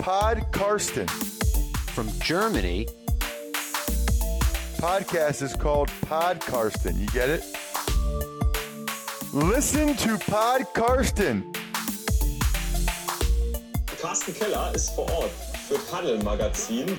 Pod Karsten. From Germany, Podcast is called Pod Karsten. You get it? Listen to Pod Karsten. Carsten Keller ist vor Ort für Paddel Magazin.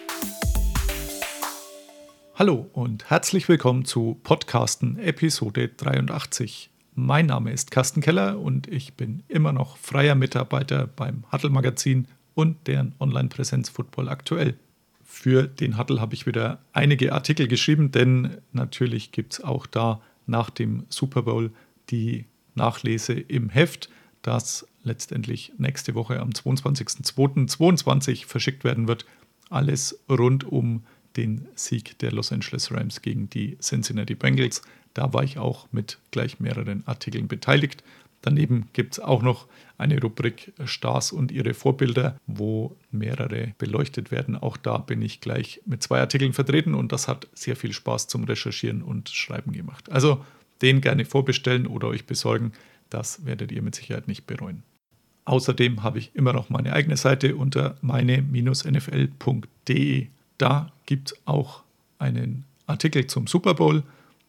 Hallo und herzlich willkommen zu Podcasten Episode 83. Mein Name ist Carsten Keller und ich bin immer noch freier Mitarbeiter beim Huddle Magazin und deren Online-Präsenz Football aktuell. Für den Huddle habe ich wieder einige Artikel geschrieben, denn natürlich gibt es auch da nach dem Super Bowl die Nachlese im Heft, das letztendlich nächste Woche am 22.02.22 verschickt werden wird. Alles rund um den Sieg der Los Angeles Rams gegen die Cincinnati Bengals. Da war ich auch mit gleich mehreren Artikeln beteiligt. Daneben gibt es auch noch eine Rubrik Stars und ihre Vorbilder, wo mehrere beleuchtet werden. Auch da bin ich gleich mit zwei Artikeln vertreten und das hat sehr viel Spaß zum Recherchieren und Schreiben gemacht. Also den gerne vorbestellen oder euch besorgen. Das werdet ihr mit Sicherheit nicht bereuen. Außerdem habe ich immer noch meine eigene Seite unter meine-nfl.de. Da gibt es auch einen Artikel zum Super Bowl,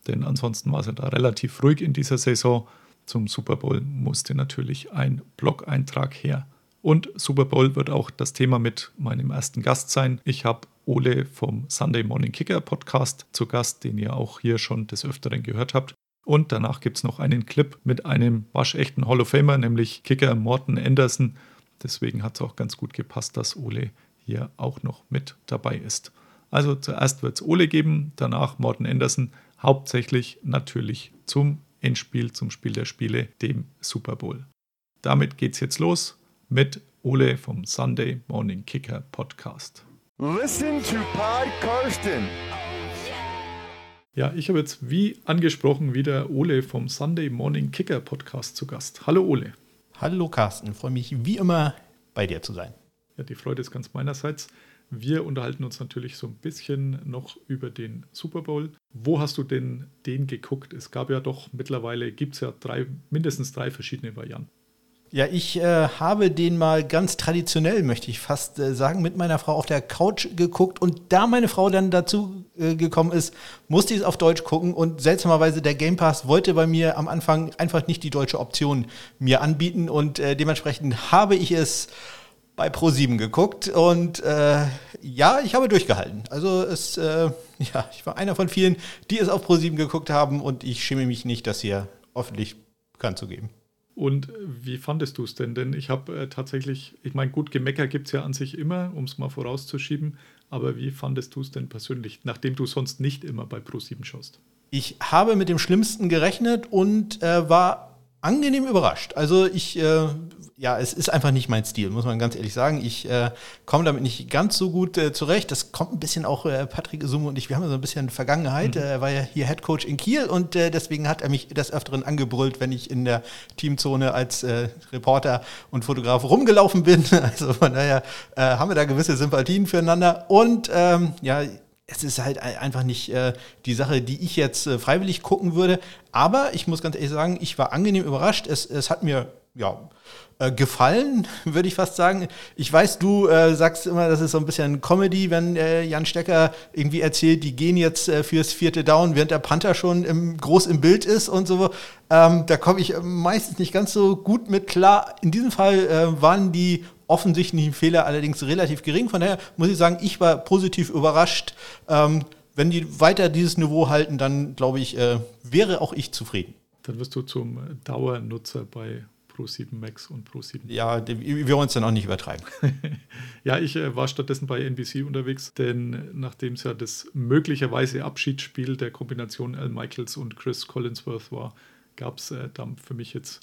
denn ansonsten war es ja da relativ ruhig in dieser Saison. Zum Super Bowl musste natürlich ein Blog-Eintrag her. Und Super Bowl wird auch das Thema mit meinem ersten Gast sein. Ich habe Ole vom Sunday Morning Kicker Podcast zu Gast, den ihr auch hier schon des Öfteren gehört habt. Und danach gibt es noch einen Clip mit einem waschechten Hall of Famer, nämlich Kicker Morton Anderson. Deswegen hat es auch ganz gut gepasst, dass Ole hier auch noch mit dabei ist. Also zuerst wird es Ole geben, danach Morton Anderson, hauptsächlich natürlich zum Endspiel, zum Spiel der Spiele, dem Super Bowl. Damit geht's jetzt los mit Ole vom Sunday Morning Kicker Podcast. Listen to Pod Karsten. Ja, ich habe jetzt wie angesprochen wieder Ole vom Sunday Morning Kicker Podcast zu Gast. Hallo Ole. Hallo Carsten, freue mich wie immer bei dir zu sein. Ja, die Freude ist ganz meinerseits. Wir unterhalten uns natürlich so ein bisschen noch über den Super Bowl. Wo hast du denn den geguckt? Es gab ja doch mittlerweile, gibt es ja drei, mindestens drei verschiedene Varianten. Ja, ich äh, habe den mal ganz traditionell, möchte ich fast äh, sagen, mit meiner Frau auf der Couch geguckt. Und da meine Frau dann dazu äh, gekommen ist, musste ich es auf Deutsch gucken. Und seltsamerweise, der Game Pass wollte bei mir am Anfang einfach nicht die deutsche Option mir anbieten. Und äh, dementsprechend habe ich es bei Pro7 geguckt. Und äh, ja, ich habe durchgehalten. Also es, äh, ja, ich war einer von vielen, die es auf Pro7 geguckt haben. Und ich schäme mich nicht, das hier öffentlich bekannt zu geben. Und wie fandest du es denn? Denn ich habe äh, tatsächlich, ich meine, gut, Gemecker gibt es ja an sich immer, um es mal vorauszuschieben. Aber wie fandest du es denn persönlich, nachdem du sonst nicht immer bei Pro7 schaust? Ich habe mit dem Schlimmsten gerechnet und äh, war angenehm überrascht. Also ich, äh, ja, es ist einfach nicht mein Stil, muss man ganz ehrlich sagen. Ich äh, komme damit nicht ganz so gut äh, zurecht. Das kommt ein bisschen auch äh, Patrick Summe und ich, wir haben so ein bisschen Vergangenheit. Mhm. Er war ja hier Head Coach in Kiel und äh, deswegen hat er mich des Öfteren angebrüllt, wenn ich in der Teamzone als äh, Reporter und Fotograf rumgelaufen bin. Also von daher äh, haben wir da gewisse Sympathien füreinander. Und ähm, ja, es ist halt einfach nicht äh, die Sache, die ich jetzt äh, freiwillig gucken würde. Aber ich muss ganz ehrlich sagen, ich war angenehm überrascht. Es, es hat mir ja, äh, gefallen, würde ich fast sagen. Ich weiß, du äh, sagst immer, das ist so ein bisschen Comedy, wenn äh, Jan Stecker irgendwie erzählt, die gehen jetzt äh, fürs vierte Down, während der Panther schon im, groß im Bild ist und so. Ähm, da komme ich meistens nicht ganz so gut mit klar. In diesem Fall äh, waren die offensichtlichen Fehler allerdings relativ gering. Von daher muss ich sagen, ich war positiv überrascht. Ähm, wenn die weiter dieses Niveau halten, dann glaube ich, äh, wäre auch ich zufrieden. Dann wirst du zum Dauernutzer bei Pro7 Max und Pro7. Ja, wir wollen es dann auch nicht übertreiben. ja, ich äh, war stattdessen bei NBC unterwegs, denn nachdem es ja das möglicherweise Abschiedsspiel der Kombination Al Michaels und Chris Collinsworth war, gab es äh, dann für mich jetzt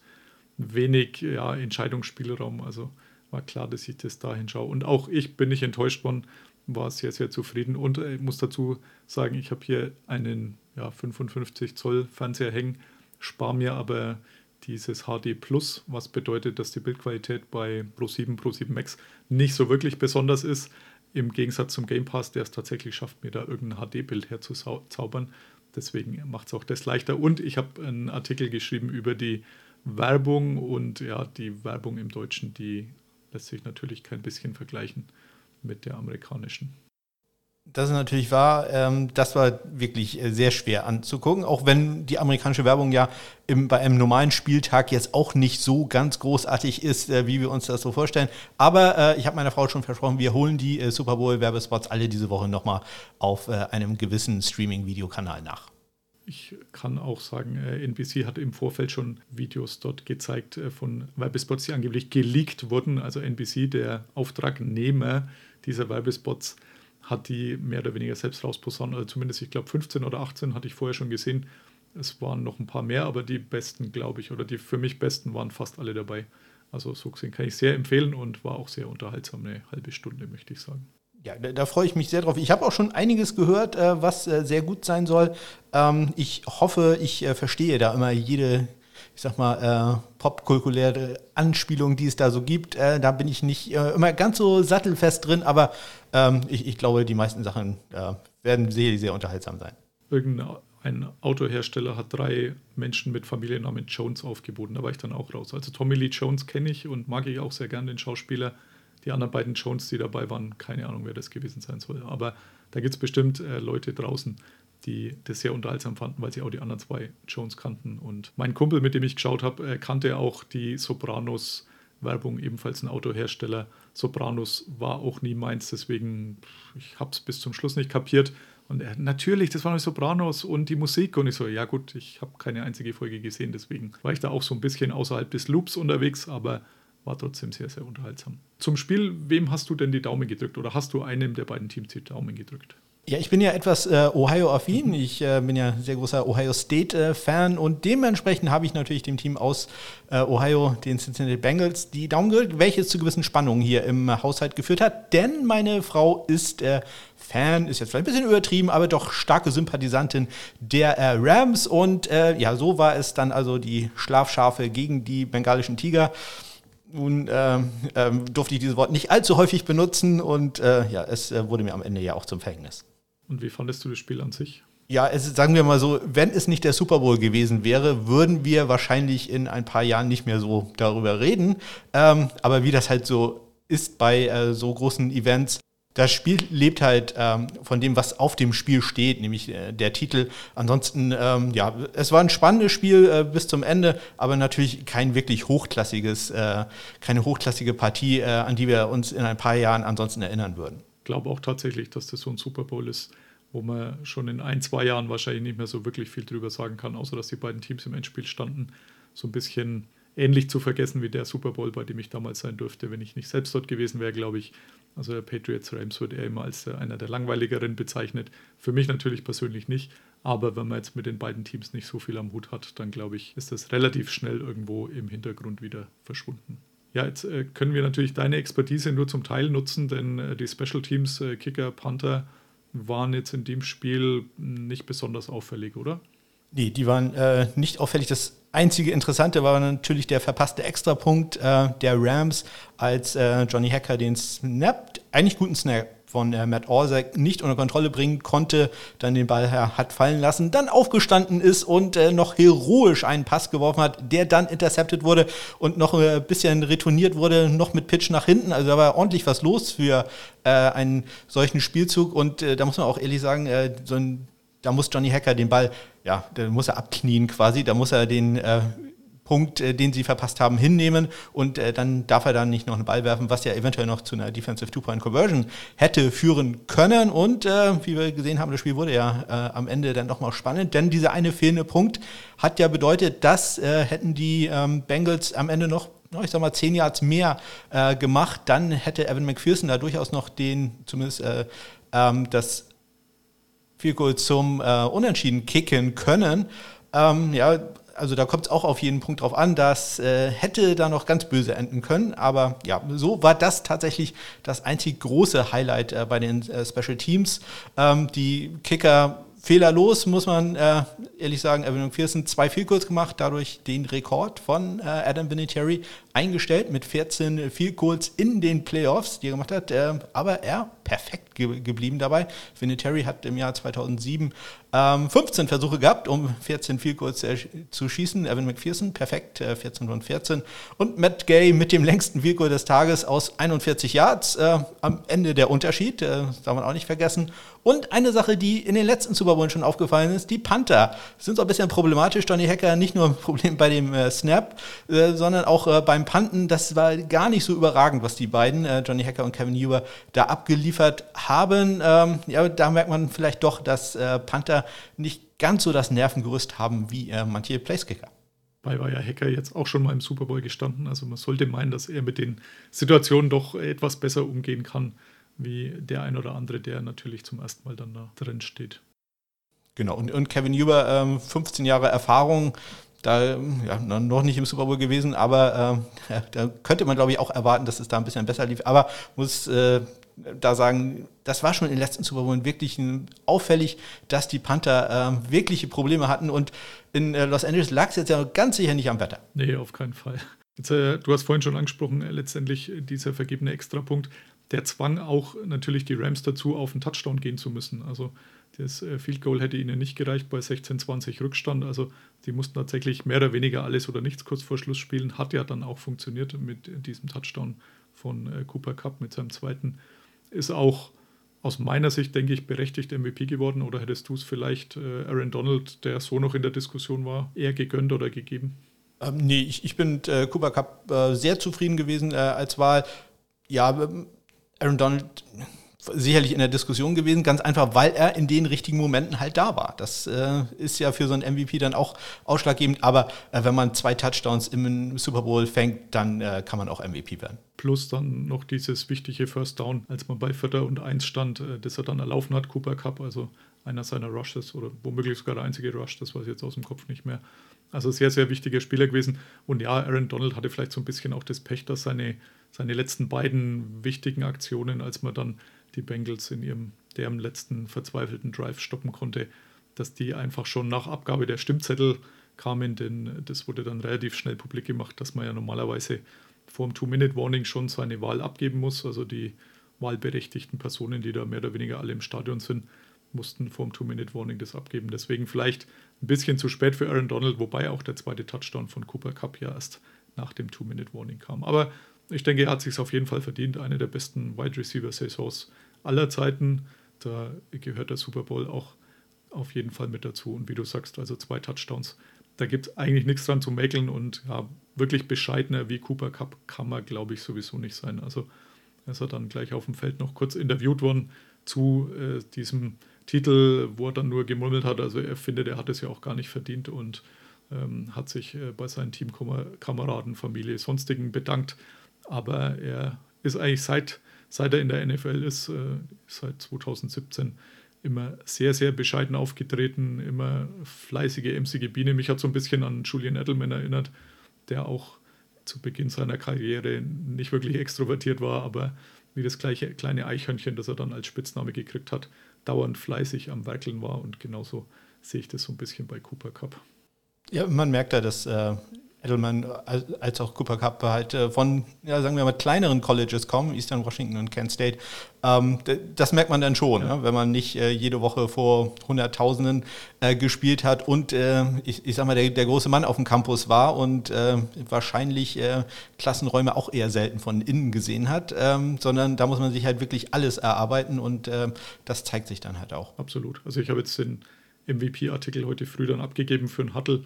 wenig ja, Entscheidungsspielraum. Also war klar, dass ich das da hinschaue. Und auch ich bin nicht enttäuscht worden, war sehr, sehr zufrieden. Und ich muss dazu sagen, ich habe hier einen ja, 55 Zoll Fernseher hängen, spare mir aber dieses HD Plus, was bedeutet, dass die Bildqualität bei Pro7, Pro7 Max nicht so wirklich besonders ist. Im Gegensatz zum Game Pass, der es tatsächlich schafft, mir da irgendein HD-Bild herzuzaubern. Deswegen macht es auch das leichter. Und ich habe einen Artikel geschrieben über die Werbung und ja, die Werbung im Deutschen, die lässt sich natürlich kein bisschen vergleichen mit der amerikanischen. Das ist natürlich wahr. Ähm, das war wirklich äh, sehr schwer anzugucken, auch wenn die amerikanische Werbung ja bei einem normalen Spieltag jetzt auch nicht so ganz großartig ist, äh, wie wir uns das so vorstellen. Aber äh, ich habe meiner Frau schon versprochen, wir holen die Super Bowl-Werbespots alle diese Woche nochmal auf einem gewissen Streaming-Videokanal nach. Ich kann auch sagen, äh, NBC hat im Vorfeld schon Videos dort gezeigt von Werbespots, die angeblich geleakt wurden. Also NBC, der Auftragnehmer dieser Werbespots, hat die mehr oder weniger selbst rausposaunt. Also zumindest, ich glaube, 15 oder 18 hatte ich vorher schon gesehen. Es waren noch ein paar mehr, aber die besten, glaube ich, oder die für mich besten waren fast alle dabei. Also so gesehen kann ich sehr empfehlen und war auch sehr unterhaltsam, eine halbe Stunde, möchte ich sagen. Ja, da, da, freue ich mich sehr drauf. Ich habe auch schon einiges gehört, äh, was äh, sehr gut sein soll. Ähm, ich hoffe, ich äh, verstehe da immer jede ich sag mal, äh, popkulturelle Anspielungen, die es da so gibt. Äh, da bin ich nicht äh, immer ganz so sattelfest drin, aber ähm, ich, ich, glaube, die meisten Sachen werden sehr, sehr unterhaltsam sein. Irgendein Autohersteller hat drei Menschen mit Familiennamen Jones aufgeboten. Da war ich dann auch raus. Also Tommy Lee Jones kenne ich und mag ich auch sehr gern, den Schauspieler. Die anderen beiden Jones, die dabei waren, keine Ahnung, wer das gewesen sein soll. Aber da gibt es bestimmt äh, Leute draußen, die das sehr unterhaltsam fanden, weil sie auch die anderen zwei Jones kannten. Und mein Kumpel, mit dem ich geschaut habe, kannte auch die Sopranos. Werbung, ebenfalls ein Autohersteller. Sopranos war auch nie meins, deswegen, ich habe es bis zum Schluss nicht kapiert. Und er, natürlich, das waren die Sopranos und die Musik. Und ich so, ja gut, ich habe keine einzige Folge gesehen, deswegen war ich da auch so ein bisschen außerhalb des Loops unterwegs, aber war trotzdem sehr, sehr unterhaltsam. Zum Spiel, wem hast du denn die Daumen gedrückt oder hast du einem der beiden Teams die Daumen gedrückt? Ja, ich bin ja etwas äh, Ohio-affin. Ich äh, bin ja sehr großer Ohio State-Fan äh, und dementsprechend habe ich natürlich dem Team aus äh, Ohio, den Cincinnati Bengals, die Daumen gedrückt, welches zu gewissen Spannungen hier im Haushalt geführt hat. Denn meine Frau ist äh, Fan, ist jetzt vielleicht ein bisschen übertrieben, aber doch starke Sympathisantin der äh, Rams. Und ja, so war es dann also die Schlafschafe gegen die bengalischen Tiger. Nun äh, äh, durfte ich dieses Wort nicht allzu häufig benutzen und äh, ja, es äh, wurde mir am Ende ja auch zum Verhängnis. Und wie fandest du das Spiel an sich? Ja, es, sagen wir mal so, wenn es nicht der Super Bowl gewesen wäre, würden wir wahrscheinlich in ein paar Jahren nicht mehr so darüber reden. Ähm, aber wie das halt so ist bei äh, so großen Events, das Spiel lebt halt ähm, von dem, was auf dem Spiel steht, nämlich äh, der Titel. Ansonsten, ähm, ja, es war ein spannendes Spiel äh, bis zum Ende, aber natürlich kein wirklich hochklassiges, äh, keine hochklassige Partie, äh, an die wir uns in ein paar Jahren ansonsten erinnern würden glaube auch tatsächlich, dass das so ein Super Bowl ist, wo man schon in ein, zwei Jahren wahrscheinlich nicht mehr so wirklich viel drüber sagen kann, außer dass die beiden Teams im Endspiel standen. So ein bisschen ähnlich zu vergessen wie der Super Bowl, bei dem ich damals sein dürfte, wenn ich nicht selbst dort gewesen wäre, glaube ich. Also der Patriots Rams wird eher immer als einer der langweiligeren bezeichnet. Für mich natürlich persönlich nicht. Aber wenn man jetzt mit den beiden Teams nicht so viel am Hut hat, dann glaube ich, ist das relativ schnell irgendwo im Hintergrund wieder verschwunden. Ja, jetzt äh, können wir natürlich deine Expertise nur zum Teil nutzen, denn äh, die Special Teams, äh, Kicker, Panther, waren jetzt in dem Spiel nicht besonders auffällig, oder? Nee, die waren äh, nicht auffällig. Das einzige Interessante war natürlich der verpasste Extrapunkt äh, der Rams, als äh, Johnny Hacker den Snap, eigentlich guten Snap von äh, Matt Orsack nicht unter Kontrolle bringen konnte, dann den Ball hat fallen lassen, dann aufgestanden ist und äh, noch heroisch einen Pass geworfen hat, der dann intercepted wurde und noch ein äh, bisschen retourniert wurde, noch mit Pitch nach hinten. Also da war ordentlich was los für äh, einen solchen Spielzug und äh, da muss man auch ehrlich sagen, äh, so ein, da muss Johnny Hacker den Ball, ja, da muss er abknien quasi, da muss er den Punkt, äh, den sie verpasst haben, hinnehmen und äh, dann darf er dann nicht noch einen Ball werfen, was ja eventuell noch zu einer Defensive Two-Point-Conversion hätte führen können. Und äh, wie wir gesehen haben, das Spiel wurde ja äh, am Ende dann nochmal spannend, denn dieser eine fehlende Punkt hat ja bedeutet, dass äh, hätten die ähm, Bengals am Ende noch ich sag mal, zehn Yards mehr äh, gemacht, dann hätte Evan McPherson da durchaus noch den, zumindest äh, ähm, das Field Goal zum äh, Unentschieden kicken können. Ähm, ja, also da kommt es auch auf jeden Punkt drauf an, das äh, hätte da noch ganz böse enden können. Aber ja, so war das tatsächlich das einzig große Highlight äh, bei den äh, Special Teams. Ähm, die Kicker fehlerlos, muss man äh, ehrlich sagen. Evan McPherson zwei viel kurz gemacht, dadurch den Rekord von äh, Adam Vinatieri eingestellt mit 14 Field Goals in den Playoffs, die er gemacht hat. Äh, aber er perfekt ge geblieben dabei. Vinatieri hat im Jahr 2007 ähm, 15 Versuche gehabt, um 14 Field Goals äh, zu schießen. Evan McPherson, perfekt, äh, 14 von 14. Und Matt Gay mit dem längsten Field Goal des Tages aus 41 Yards. Äh, am Ende der Unterschied, äh, darf man auch nicht vergessen. Und eine Sache, die in den letzten Super Bowls schon aufgefallen ist, die Panther sind so ein bisschen problematisch. Johnny Hacker nicht nur ein Problem bei dem äh, Snap, äh, sondern auch beim Panten. Das war gar nicht so überragend, was die beiden, äh, Johnny Hacker und Kevin Huber, da abgeliefert haben. Ähm, ja, da merkt man vielleicht doch, dass äh, Panther nicht ganz so das Nervengerüst haben wie äh, manche Placekicker. Dabei war ja Hacker jetzt auch schon mal im Super Bowl gestanden. Also man sollte meinen, dass er mit den Situationen doch etwas besser umgehen kann wie der ein oder andere, der natürlich zum ersten Mal dann da drin steht. Genau, und, und Kevin Huber, ähm, 15 Jahre Erfahrung, da ja, noch nicht im Super Bowl gewesen, aber äh, da könnte man, glaube ich, auch erwarten, dass es da ein bisschen besser lief. Aber muss äh, da sagen, das war schon in den letzten Super Bowlen wirklich auffällig, dass die Panther äh, wirkliche Probleme hatten und in äh, Los Angeles lag es jetzt ja ganz sicher nicht am Wetter. Nee, auf keinen Fall. Jetzt, äh, du hast vorhin schon angesprochen, äh, letztendlich dieser vergebene Extrapunkt der zwang auch natürlich die Rams dazu, auf einen Touchdown gehen zu müssen. Also das äh, Field Goal hätte ihnen nicht gereicht bei 16-20 Rückstand. Also die mussten tatsächlich mehr oder weniger alles oder nichts kurz vor Schluss spielen. Hat ja dann auch funktioniert mit diesem Touchdown von äh, Cooper Cup mit seinem zweiten. Ist auch aus meiner Sicht, denke ich, berechtigt MVP geworden. Oder hättest du es vielleicht äh, Aaron Donald, der so noch in der Diskussion war, eher gegönnt oder gegeben? Ähm, nee, ich, ich bin mit äh, Cooper Cup äh, sehr zufrieden gewesen äh, als Wahl. Ja, ähm, Aaron Donald sicherlich in der Diskussion gewesen, ganz einfach, weil er in den richtigen Momenten halt da war. Das äh, ist ja für so einen MVP dann auch ausschlaggebend, aber äh, wenn man zwei Touchdowns im Super Bowl fängt, dann äh, kann man auch MVP werden. Plus dann noch dieses wichtige First Down, als man bei Vierter und Eins stand, äh, das er dann erlaufen hat, Cooper Cup, also einer seiner Rushes oder womöglich sogar der einzige Rush, das weiß ich jetzt aus dem Kopf nicht mehr. Also sehr, sehr wichtiger Spieler gewesen. Und ja, Aaron Donald hatte vielleicht so ein bisschen auch das Pech, dass seine, seine letzten beiden wichtigen Aktionen, als man dann die Bengals in ihrem deren letzten verzweifelten Drive stoppen konnte, dass die einfach schon nach Abgabe der Stimmzettel kamen, denn das wurde dann relativ schnell publik gemacht, dass man ja normalerweise vor dem Two-Minute-Warning schon seine Wahl abgeben muss. Also die wahlberechtigten Personen, die da mehr oder weniger alle im Stadion sind, mussten vor dem Two-Minute-Warning das abgeben. Deswegen vielleicht ein bisschen zu spät für Aaron Donald, wobei auch der zweite Touchdown von Cooper Cup ja erst nach dem Two-Minute-Warning kam. Aber ich denke, er hat sich auf jeden Fall verdient. Eine der besten Wide Receiver-Saisons aller Zeiten. Da gehört der Super Bowl auch auf jeden Fall mit dazu. Und wie du sagst, also zwei Touchdowns. Da gibt es eigentlich nichts dran zu mäkeln und ja, wirklich bescheidener wie Cooper Cup kann man, glaube ich, sowieso nicht sein. Also er ist dann gleich auf dem Feld noch kurz interviewt worden zu äh, diesem Titel, wo er dann nur gemurmelt hat. Also er findet, er hat es ja auch gar nicht verdient und ähm, hat sich äh, bei seinen Teamkameraden, Familie, sonstigen bedankt. Aber er ist eigentlich seit, seit er in der NFL ist, äh, seit 2017, immer sehr, sehr bescheiden aufgetreten, immer fleißige, emsige Biene. Mich hat so ein bisschen an Julian Edelman erinnert, der auch zu Beginn seiner Karriere nicht wirklich extrovertiert war, aber wie das gleiche kleine Eichhörnchen, das er dann als Spitzname gekriegt hat, dauernd fleißig am Werkeln war. Und genauso sehe ich das so ein bisschen bei Cooper Cup. Ja, man merkt ja, dass äh, Edelman als auch Cooper Cup halt äh, von, ja, sagen wir mal, kleineren Colleges kommen, Eastern Washington und Kent State. Ähm, das merkt man dann schon, ja. ne? wenn man nicht äh, jede Woche vor Hunderttausenden äh, gespielt hat und äh, ich, ich sag mal, der, der, große Mann auf dem Campus war und äh, wahrscheinlich äh, Klassenräume auch eher selten von innen gesehen hat, ähm, sondern da muss man sich halt wirklich alles erarbeiten und das zeigt sich dann halt auch. Absolut. Also ich habe jetzt den MVP-Artikel heute früh dann abgegeben für einen Huttle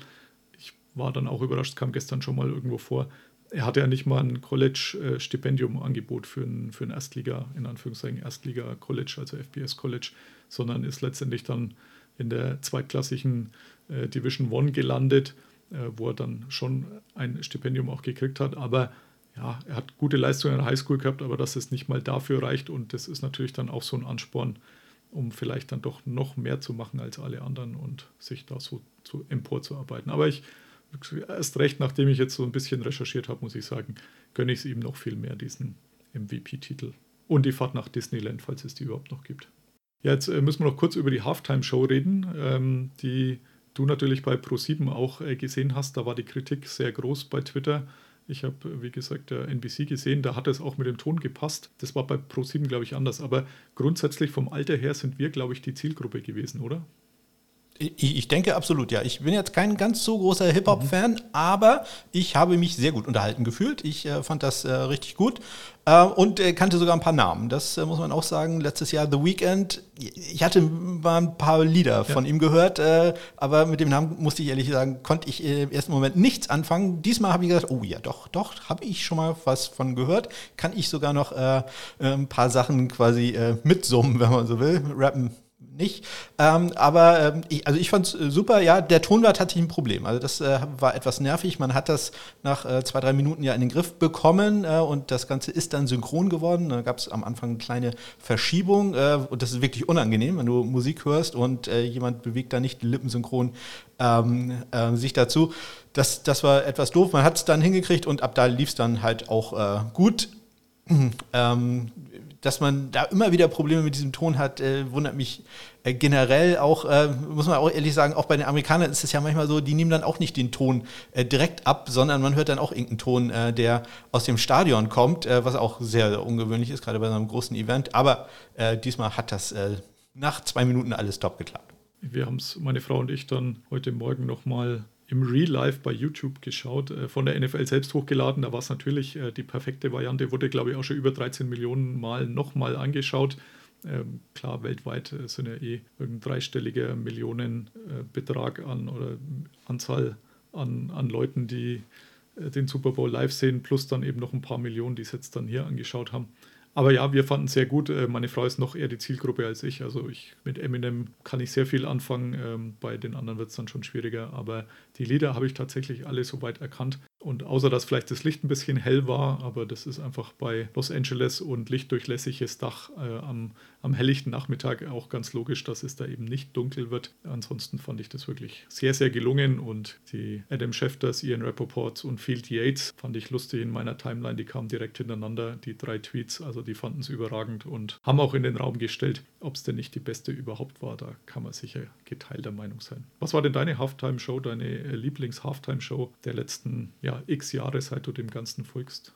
war dann auch überrascht, kam gestern schon mal irgendwo vor. Er hatte ja nicht mal ein College-Stipendium-Angebot für ein, für ein Erstliga, in Anführungszeichen Erstliga-College, also FBS-College, sondern ist letztendlich dann in der zweitklassigen äh, Division One gelandet, äh, wo er dann schon ein Stipendium auch gekriegt hat. Aber ja, er hat gute Leistungen in der Highschool gehabt, aber dass es nicht mal dafür reicht und das ist natürlich dann auch so ein Ansporn, um vielleicht dann doch noch mehr zu machen als alle anderen und sich da so zu emporzuarbeiten. Aber ich erst recht, nachdem ich jetzt so ein bisschen recherchiert habe, muss ich sagen, gönne ich es ihm noch viel mehr, diesen MVP-Titel. Und die Fahrt nach Disneyland, falls es die überhaupt noch gibt. Ja, jetzt äh, müssen wir noch kurz über die Halftime-Show reden, ähm, die du natürlich bei Pro7 auch äh, gesehen hast. Da war die Kritik sehr groß bei Twitter. Ich habe, wie gesagt, der NBC gesehen, da hat es auch mit dem Ton gepasst. Das war bei Pro7, glaube ich, anders. Aber grundsätzlich vom Alter her sind wir, glaube ich, die Zielgruppe gewesen, oder? Ich, denke absolut, ja. Ich bin jetzt kein ganz so großer Hip-Hop-Fan, mhm. aber ich habe mich sehr gut unterhalten gefühlt. Ich äh, fand das äh, richtig gut äh, und äh, kannte sogar ein paar Namen. Das äh, muss man auch sagen. Letztes Jahr The Weeknd. Ich hatte mal ein paar Lieder ja. von ihm gehört, äh, aber mit dem Namen musste ich ehrlich sagen, konnte ich im ersten Moment nichts anfangen. Diesmal habe ich gesagt, oh ja, doch, doch, habe ich schon mal was von gehört. Kann ich sogar noch ein paar Sachen quasi mitsummen, wenn man so will. Rappen nicht. Ähm, aber ähm, ich, also ich fand es äh, super, ja, der Ton war tatsächlich ein Problem. Also das äh, war etwas nervig. Man hat das nach äh, zwei, drei Minuten ja in den Griff bekommen äh, und das Ganze ist dann synchron geworden. Da gab es am Anfang eine kleine Verschiebung äh, und das ist wirklich unangenehm, wenn du Musik hörst und äh, jemand bewegt da nicht lippensynchron ähm, sich dazu. Das, das war etwas doof. Man hat es dann hingekriegt und ab da lief es dann halt auch gut. Ähm, dass man da immer wieder Probleme mit diesem Ton hat, äh, wundert mich äh, generell auch, äh, muss man auch ehrlich sagen, auch bei den Amerikanern ist es ja manchmal so, die nehmen dann auch nicht den Ton äh, direkt ab, sondern man hört dann auch irgendeinen Ton, äh, der aus dem Stadion kommt, äh, was auch sehr, ungewöhnlich ist, gerade bei so einem großen Event. Aber diesmal hat das nach zwei Minuten alles top geklappt. Wir haben es, meine Frau und ich, dann heute Morgen nochmal im Real Life bei YouTube geschaut, äh, von der NFL selbst hochgeladen. Da war es natürlich äh, die perfekte Variante, wurde glaube ich auch schon über 13 Millionen Mal nochmal angeschaut. Ähm, klar, weltweit äh, sind ja eh irgendein dreistelliger Millionenbetrag an oder Anzahl an, an Leuten, die den Super Bowl live sehen, plus dann eben noch ein paar Millionen, die es jetzt dann hier angeschaut haben. Aber ja, wir fanden es sehr gut. Äh, meine Frau ist noch eher die Zielgruppe als ich. Also ich mit Eminem kann ich sehr viel anfangen. Ähm, bei den anderen wird es dann schon schwieriger. Aber die Lieder habe ich tatsächlich alle soweit erkannt. Und außer dass vielleicht das Licht ein bisschen hell war, aber das ist einfach bei Los Angeles und lichtdurchlässiges Dach äh, am, am helllichten Nachmittag auch ganz logisch, dass es da eben nicht dunkel wird. Ansonsten fand ich das wirklich sehr, sehr gelungen und die Adam Schefters, Ian Rappaport und Field Yates fand ich lustig in meiner Timeline. Die kamen direkt hintereinander, die drei Tweets. Also die fanden es überragend und haben auch in den Raum gestellt, ob es denn nicht die beste überhaupt war. Da kann man sicher geteilter Meinung sein. Was war denn deine Halftime-Show, deine äh, Lieblings-Halftime-Show der letzten ja, ja, x Jahre, seit du dem Ganzen folgst?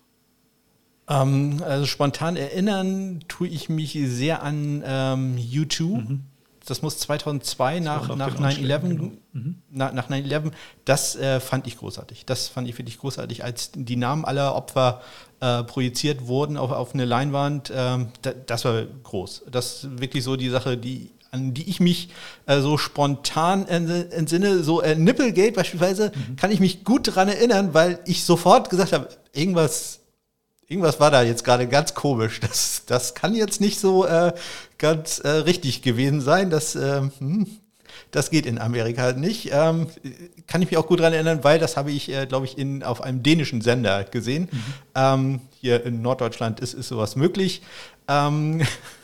Ähm, also spontan erinnern tue ich mich sehr an ähm, U2. Mhm. Das muss 2002 nach, nach, 9-11, genau. mhm. nach, nach 9-11, das äh, fand ich großartig. Das fand ich wirklich großartig, als die Namen aller Opfer äh, projiziert wurden auf, auf eine Leinwand. Äh, da, das war groß. Das ist wirklich so die Sache, die an die ich mich äh, so spontan entsinne, so äh, Nipplegate beispielsweise, mhm. kann ich mich gut daran erinnern, weil ich sofort gesagt habe, irgendwas, irgendwas war da jetzt gerade ganz komisch. Das, das kann jetzt nicht so äh, ganz äh, richtig gewesen sein. Das, ähm, hm, das geht in Amerika halt nicht. Ähm, kann ich mich auch gut daran erinnern, weil das habe ich, äh, glaube ich, in, auf einem dänischen Sender gesehen. Mhm. Ähm, hier in Norddeutschland ist, ist sowas möglich. Ähm,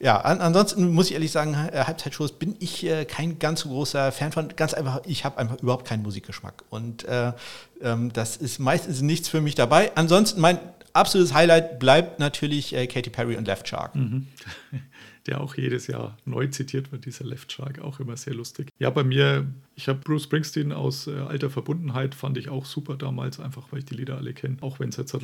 ja, an, ansonsten muss ich ehrlich sagen, äh, Halbzeitshows bin ich äh, kein ganz so großer Fan von. Ganz einfach, ich habe einfach überhaupt keinen Musikgeschmack. Und äh, ähm, das ist meistens nichts für mich dabei. Ansonsten mein absolutes Highlight bleibt natürlich äh, Katy Perry und Left Shark. Mhm. Der auch jedes Jahr neu zitiert wird, dieser Left Shark, auch immer sehr lustig. Ja, bei mir, ich habe Bruce Springsteen aus äh, alter Verbundenheit, fand ich auch super damals, einfach weil ich die Lieder alle kenne. Auch wenn jetzt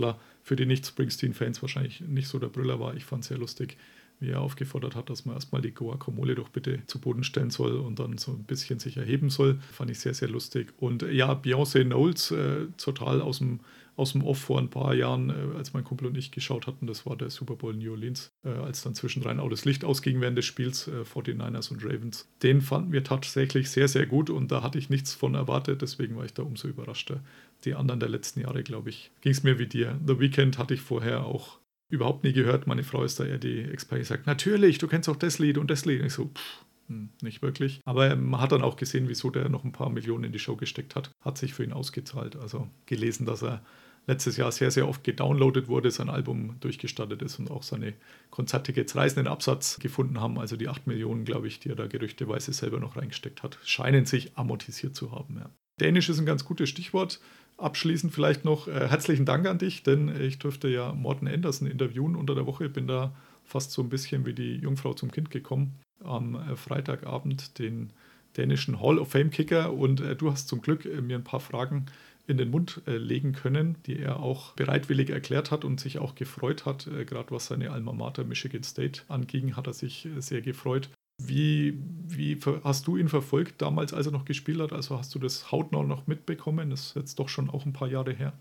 für die Nicht-Springsteen-Fans wahrscheinlich nicht so der Brüller war. Ich fand es sehr lustig wie er aufgefordert hat, dass man erstmal die Guacamole doch bitte zu Boden stellen soll und dann so ein bisschen sich erheben soll. Fand ich sehr, sehr lustig. Und äh, ja, Beyoncé Knowles, äh, total aus dem, aus dem Off vor ein paar Jahren, äh, als mein Kumpel und ich geschaut hatten, das war der Super Bowl New Orleans, äh, als dann zwischendrin auch das Licht ausging während des Spiels, äh, 49ers und Ravens. Den fanden wir tatsächlich sehr, sehr gut und da hatte ich nichts von erwartet, deswegen war ich da umso überraschter. Die anderen der letzten Jahre, glaube ich, ging es mir wie dir. The Weekend hatte ich vorher auch überhaupt nie gehört. Meine Frau ist da eher die Expertin, sagt, natürlich, du kennst auch das Lied und das Lied. Und ich so, pff, hm, nicht wirklich. Aber man hat dann auch gesehen, wieso der noch ein paar Millionen in die Show gesteckt hat. Hat sich für ihn ausgezahlt. Also gelesen, dass er letztes Jahr sehr, sehr oft gedownloadet wurde, sein Album durchgestattet ist und auch seine Konzerttickets reißenden Absatz gefunden haben. Also die 8 Millionen, glaube ich, die er da gerüchteweise selber noch reingesteckt hat, scheinen sich amortisiert zu haben. Ja. Dänisch ist ein ganz gutes Stichwort. Abschließend vielleicht noch äh, herzlichen Dank an dich, denn ich durfte ja Morten Anderson interviewen unter der Woche. Bin da fast so ein bisschen wie die Jungfrau zum Kind gekommen. Am äh, Freitagabend den dänischen Hall of Fame Kicker und äh, du hast zum Glück äh, mir ein paar Fragen in den Mund äh, legen können, die er auch bereitwillig erklärt hat und sich auch gefreut hat. Äh, Gerade was seine Alma Mater Michigan State anging, hat er sich sehr gefreut. Wie, wie hast du ihn verfolgt damals, als er noch gespielt hat? Also hast du das hautnah noch mitbekommen? Das ist jetzt doch schon auch ein paar Jahre her.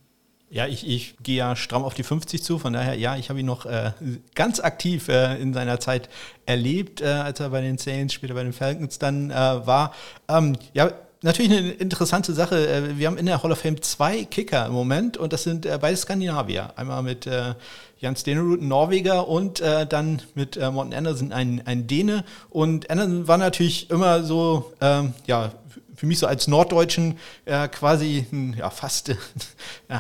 Ja, ich, ich gehe ja stramm auf die 50 zu, von daher, ja, ich habe ihn noch äh, ganz aktiv äh, in seiner Zeit erlebt, äh, als er bei den Saints, später bei den Falcons dann äh, war. Ähm, ja, natürlich eine interessante Sache. Äh, wir haben in der Hall of Fame zwei Kicker im Moment und das sind äh, beide Skandinavier. Einmal mit Jan Stenerud, ein Norweger und äh, dann mit äh, Morten Anderson ein, ein Däne. Und Anderson war natürlich immer so, ähm, ja, für mich so als Norddeutschen äh, quasi ein, ja, fast äh,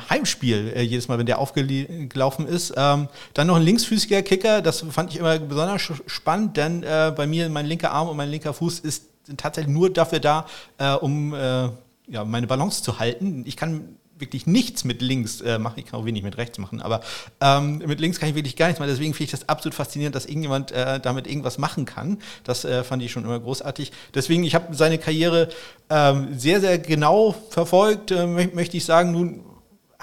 Heimspiel äh, jedes Mal, wenn der aufgelaufen ist. Ähm, dann noch ein linksfüßiger Kicker, das fand ich immer besonders spannend, denn äh, bei mir mein linker Arm und mein linker Fuß ist, sind tatsächlich nur dafür da, äh, um äh, ja, meine Balance zu halten. Ich kann wirklich nichts mit links äh, machen. Ich kann auch wenig mit rechts machen, aber ähm, mit links kann ich wirklich gar nichts machen. Deswegen finde ich das absolut faszinierend, dass irgendjemand äh, damit irgendwas machen kann. Das äh, fand ich schon immer großartig. Deswegen, ich habe seine Karriere ähm, sehr, sehr genau verfolgt, äh, möchte ich sagen. Nun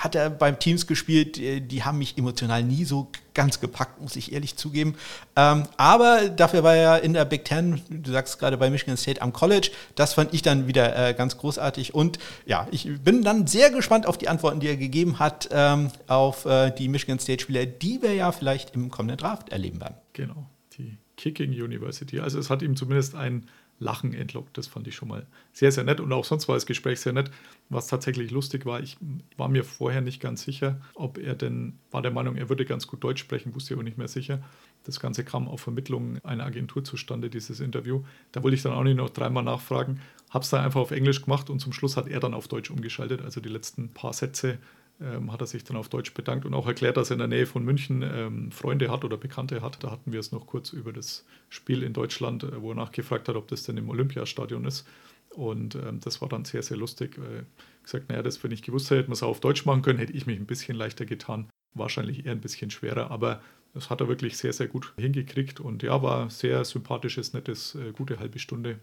hat er beim Teams gespielt, äh, die haben mich emotional nie so ganz gepackt, muss ich ehrlich zugeben. Ähm, aber dafür war er in der Big Ten, du sagst gerade bei Michigan State am College. Das fand ich dann wieder äh, ganz großartig. Und ja, ich bin dann sehr gespannt auf die Antworten, die er gegeben hat, ähm, auf äh, die Michigan State-Spieler, die wir ja vielleicht im kommenden Draft erleben werden. Genau, die Kicking University. Also es hat ihm zumindest ein Lachen entlockt. Das fand ich schon mal sehr, sehr nett. Und auch sonst war das Gespräch sehr nett. Was tatsächlich lustig war, ich war mir vorher nicht ganz sicher, ob er denn, war der Meinung, er würde ganz gut Deutsch sprechen, wusste ich aber nicht mehr sicher. Das Ganze kam auf Vermittlung einer Agentur zustande, dieses Interview. Da wollte ich dann auch nicht noch dreimal nachfragen. Habe es dann einfach auf Englisch gemacht und zum Schluss hat er dann auf Deutsch umgeschaltet. Also die letzten paar Sätze ähm, hat er sich dann auf Deutsch bedankt und auch erklärt, dass er in der Nähe von München ähm, Freunde hat oder Bekannte hat. Da hatten wir es noch kurz über das Spiel in Deutschland, äh, wo er nachgefragt hat, ob das denn im Olympiastadion ist. Und ähm, das war dann sehr, sehr lustig. Äh, gesagt, naja, das, wenn ich gewusst hätte, hätte man es auf Deutsch machen können, hätte ich mich ein bisschen leichter getan. Wahrscheinlich eher ein bisschen schwerer, aber das hat er wirklich sehr, sehr gut hingekriegt. Und ja, war sehr sympathisches, nettes, äh, gute halbe Stunde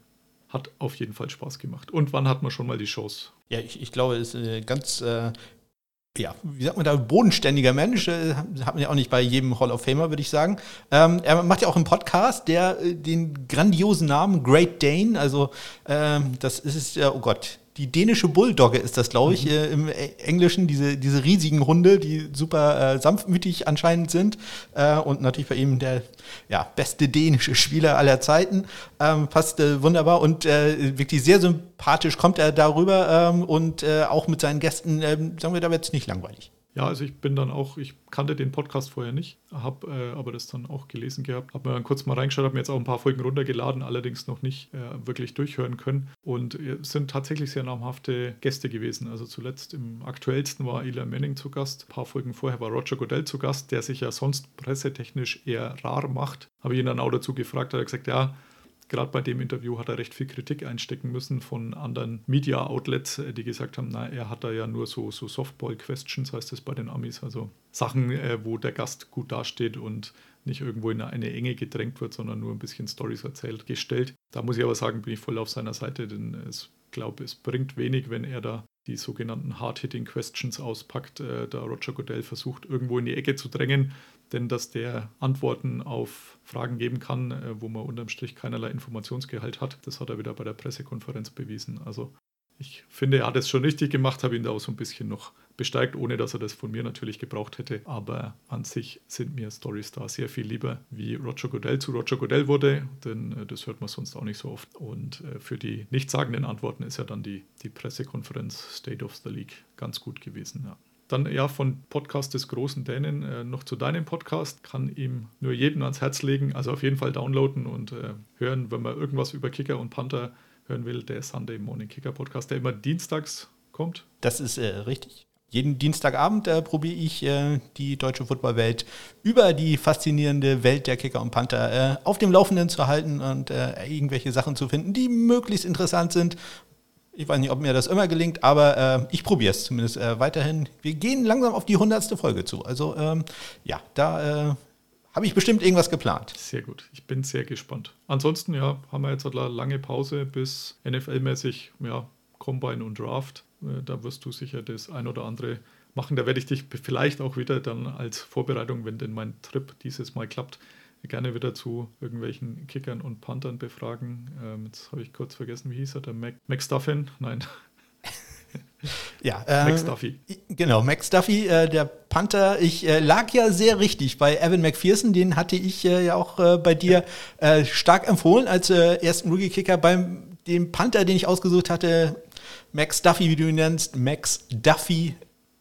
hat auf jeden Fall Spaß gemacht. Und wann hat man schon mal die Chance? Ja, ich, ich glaube, es ist eine ganz äh, ja, wie sagt man da, bodenständiger Mensch, äh, hat man ja auch nicht bei jedem Hall of Famer, würde ich sagen. Ähm, er macht ja auch einen Podcast, der äh, den grandiosen Namen Great Dane, also ähm, das ist ja, oh Gott, die dänische Bulldogge ist das, glaube ich, mhm. äh, im Englischen, diese, diese riesigen Hunde, die super äh, sanftmütig anscheinend sind. Äh, und natürlich bei ihm der ja, beste dänische Spieler aller Zeiten. Ähm, passt äh, wunderbar und äh, wirklich sehr sympathisch kommt er darüber ähm, und äh, auch mit seinen Gästen, ähm, sagen wir, da wird es nicht langweilig. Ja, also ich bin dann auch, ich kannte den Podcast vorher nicht, habe äh, aber das dann auch gelesen gehabt, habe mir dann kurz mal reingeschaut, habe mir jetzt auch ein paar Folgen runtergeladen, allerdings noch nicht äh, wirklich durchhören können und äh, sind tatsächlich sehr namhafte Gäste gewesen. Also zuletzt im aktuellsten war Eli Manning zu Gast, ein paar Folgen vorher war Roger Goodell zu Gast, der sich ja sonst pressetechnisch eher rar macht. Habe ich ihn dann auch dazu gefragt, hat er gesagt, ja, gerade bei dem Interview hat er recht viel Kritik einstecken müssen von anderen Media-Outlets, äh, die gesagt haben, na, er hat da ja nur so, so Softball-Questions, heißt das bei den Amis, also Sachen, äh, wo der Gast gut dasteht und nicht irgendwo in eine Enge gedrängt wird, sondern nur ein bisschen Stories erzählt, gestellt. Da muss ich aber sagen, bin ich voll auf seiner Seite, denn ich glaube, es bringt wenig, wenn er da die sogenannten Hard-Hitting-Questions auspackt, äh, da Roger Goodell versucht, irgendwo in die Ecke zu drängen, denn dass der Antworten auf Fragen geben kann, äh, wo man unterm Strich keinerlei Informationsgehalt hat, das hat er wieder bei der Pressekonferenz bewiesen. Also ich finde, er hat es schon richtig gemacht, habe ihn da auch so ein bisschen noch besteigt, ohne dass er das von mir natürlich gebraucht hätte. Aber an sich sind mir Stories da sehr viel lieber, wie Roger Goodell zu Roger Goodell wurde, denn äh, das hört man sonst auch nicht so oft. Und äh, für die nichtssagenden Antworten ist ja dann die, die Pressekonferenz State of the League ganz gut gewesen. Ja. Dann ja von Podcast des großen Dänen äh, noch zu deinem Podcast. Kann ihm nur jedem ans Herz legen. Also auf jeden Fall downloaden und äh, hören, wenn man irgendwas über Kicker und Panther hören will. Der Sunday Morning Kicker Podcast, der immer dienstags kommt. Das ist äh, richtig. Jeden Dienstagabend äh, probiere ich äh, die deutsche Footballwelt über die faszinierende Welt der Kicker und Panther äh, auf dem Laufenden zu halten und äh, irgendwelche Sachen zu finden, die möglichst interessant sind ich weiß nicht, ob mir das immer gelingt, aber äh, ich probiere es zumindest äh, weiterhin. Wir gehen langsam auf die hundertste Folge zu. Also ähm, ja, da äh, habe ich bestimmt irgendwas geplant. Sehr gut. Ich bin sehr gespannt. Ansonsten, ja, haben wir jetzt eine lange Pause bis NFL-mäßig, ja, Combine und Draft. Äh, da wirst du sicher das ein oder andere machen. Da werde ich dich vielleicht auch wieder dann als Vorbereitung, wenn denn mein Trip dieses Mal klappt, gerne wieder zu irgendwelchen Kickern und Panthern befragen. Ähm, jetzt habe ich kurz vergessen, wie hieß er, der Mac, Max Duffin? Nein. Ja, äh, Max Duffy. Genau, Max Duffy, äh, der Panther. Ich äh, lag ja sehr richtig bei Evan McPherson, den hatte ich äh, ja auch äh, bei dir äh, stark empfohlen als ersten Rookie-Kicker. Beim dem Panther, den ich ausgesucht hatte, Max Duffy, wie du ihn nennst, Max Duffy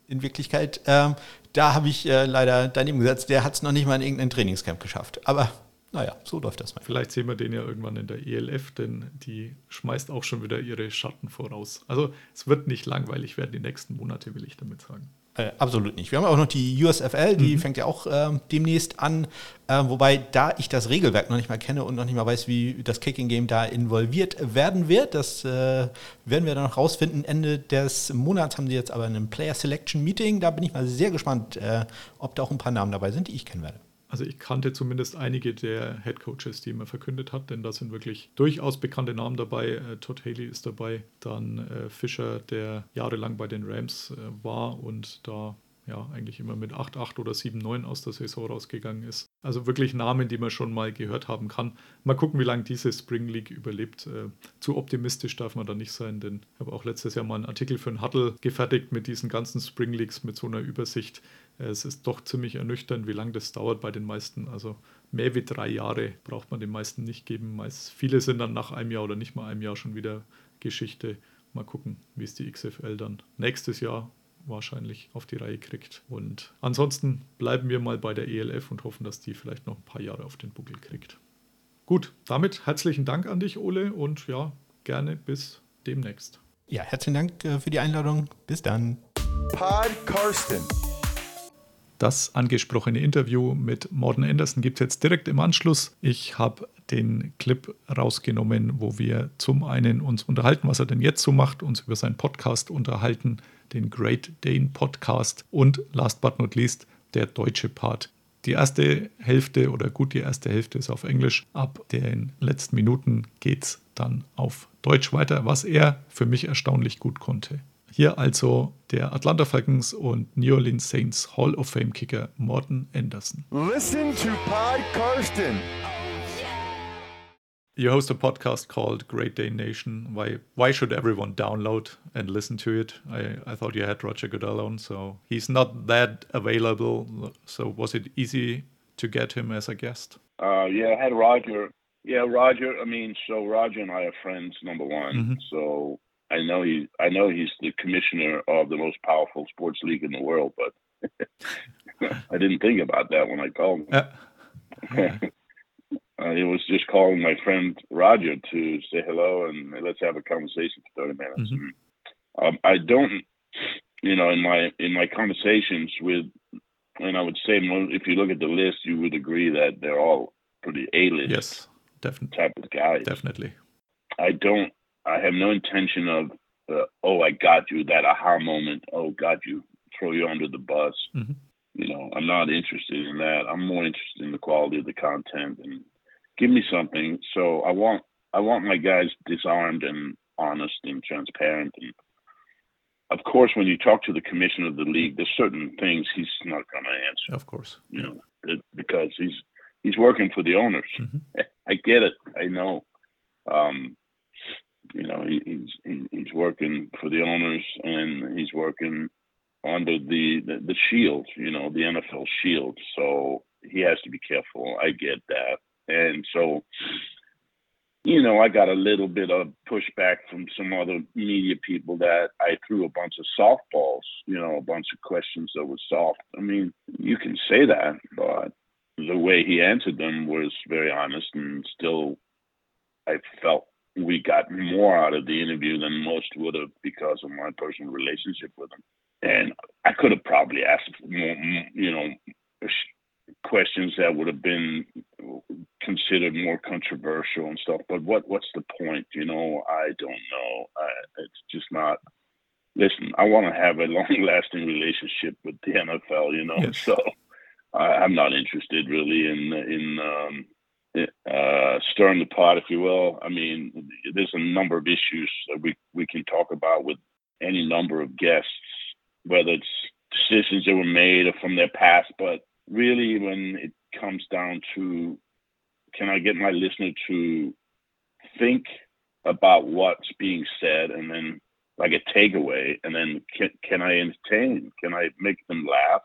in Wirklichkeit, ähm, da habe ich leider daneben gesetzt. Der hat es noch nicht mal in irgendein Trainingscamp geschafft. Aber naja, so läuft das mal. Vielleicht sehen wir den ja irgendwann in der ELF, denn die schmeißt auch schon wieder ihre Schatten voraus. Also es wird nicht langweilig werden die nächsten Monate, will ich damit sagen. Äh, absolut nicht. Wir haben auch noch die USFL, die mhm. fängt ja auch äh, demnächst an. Äh, wobei, da ich das Regelwerk noch nicht mal kenne und noch nicht mal weiß, wie das Kicking Game da involviert werden wird, das äh, werden wir dann noch rausfinden. Ende des Monats haben sie jetzt aber ein Player Selection Meeting. Da bin ich mal sehr gespannt, äh, ob da auch ein paar Namen dabei sind, die ich kennen werde also ich kannte zumindest einige der Head Coaches, die man verkündet hat, denn da sind wirklich durchaus bekannte Namen dabei. Äh, Todd Haley ist dabei, dann äh, Fischer, der jahrelang bei den Rams äh, war und da ja eigentlich immer mit 8-8 oder 7-9 aus der Saison rausgegangen ist. Also wirklich Namen, die man schon mal gehört haben kann. Mal gucken, wie lange diese Spring League überlebt. Äh, zu optimistisch darf man da nicht sein, denn ich habe auch letztes Jahr mal einen Artikel für einen Huddle gefertigt mit diesen ganzen Spring Leagues, mit so einer Übersicht. Äh, es ist doch ziemlich ernüchternd, wie lange das dauert bei den meisten. Also mehr wie drei Jahre braucht man den meisten nicht geben. Meist, viele sind dann nach einem Jahr oder nicht mal einem Jahr schon wieder Geschichte. Mal gucken, wie es die XFL dann nächstes Jahr wahrscheinlich auf die Reihe kriegt. Und ansonsten bleiben wir mal bei der ELF und hoffen, dass die vielleicht noch ein paar Jahre auf den Buckel kriegt. Gut, damit herzlichen Dank an dich, Ole, und ja, gerne bis demnächst. Ja, herzlichen Dank äh, für die Einladung. Bis dann. Pod Karsten. Das angesprochene Interview mit Morden Anderson gibt es jetzt direkt im Anschluss. Ich habe den Clip rausgenommen, wo wir zum einen uns unterhalten, was er denn jetzt so macht, uns über seinen Podcast unterhalten, den Great Dane Podcast und last but not least der deutsche Part. Die erste Hälfte oder gut die erste Hälfte ist auf Englisch. Ab den letzten Minuten geht es dann auf Deutsch weiter, was er für mich erstaunlich gut konnte. Hier also der Atlanta Falcons und New Orleans Saints Hall of Fame Kicker Morton Anderson. Listen to Pod Karsten. You host a podcast called Great Day Nation. Why why should everyone download and listen to it? I, I thought you had Roger Goodell on, so he's not that available. So was it easy to get him as a guest? Uh, yeah, I had Roger. Yeah, Roger. I mean, so Roger and I are friends. Number one, mm-hmm. so I know he I know he's the commissioner of the most powerful sports league in the world, but I didn't think about that when I called him. Uh, uh, it was just calling my friend Roger to say hello and let's have a conversation for 30 minutes. Mm-hmm. Um, I don't, you know, in my in my conversations with, and I would say if you look at the list, you would agree that they're all pretty A-list. Yes, definitely. Type of guys. Definitely. I don't I have no intention of, uh, oh, I got you, that aha moment, oh, got you, throw you under the bus. Mm-hmm. You know, I'm not interested in that. I'm more interested in the quality of the content and give me something. So I want, I want my guys disarmed and honest and transparent. And of course, when you talk to the commissioner of the league, there's certain things he's not going to answer. Of course, you know, it, because he's he's working for the owners. Mm-hmm. I get it. I know. Um, you know, he, he's he's working for the owners and he's working under the, the the shield, you know, the NFL shield. So he has to be careful. I get that, and so you know, I got a little bit of pushback from some other media people that I threw a bunch of softballs, you know, a bunch of questions that were soft. I mean, you can say that, but the way he answered them was very honest and still I felt we got more out of the interview than most would have because of my personal relationship with him. And I could have probably asked more, you know, questions that would have been considered more controversial and stuff. But what what's the point? You know, I don't know. I, it's just not. Listen, I want to have a long-lasting relationship with the NFL. You know, yes. so I, am not interested really in in um, uh, stirring the pot, if you will. I mean, there's a number of issues that we, we can talk about with any number of guests, whether it's decisions that were made or from their past. But really, when it comes down to can I get my listener to think about what's being said and then like a takeaway and then can, can I entertain? Can I make them laugh?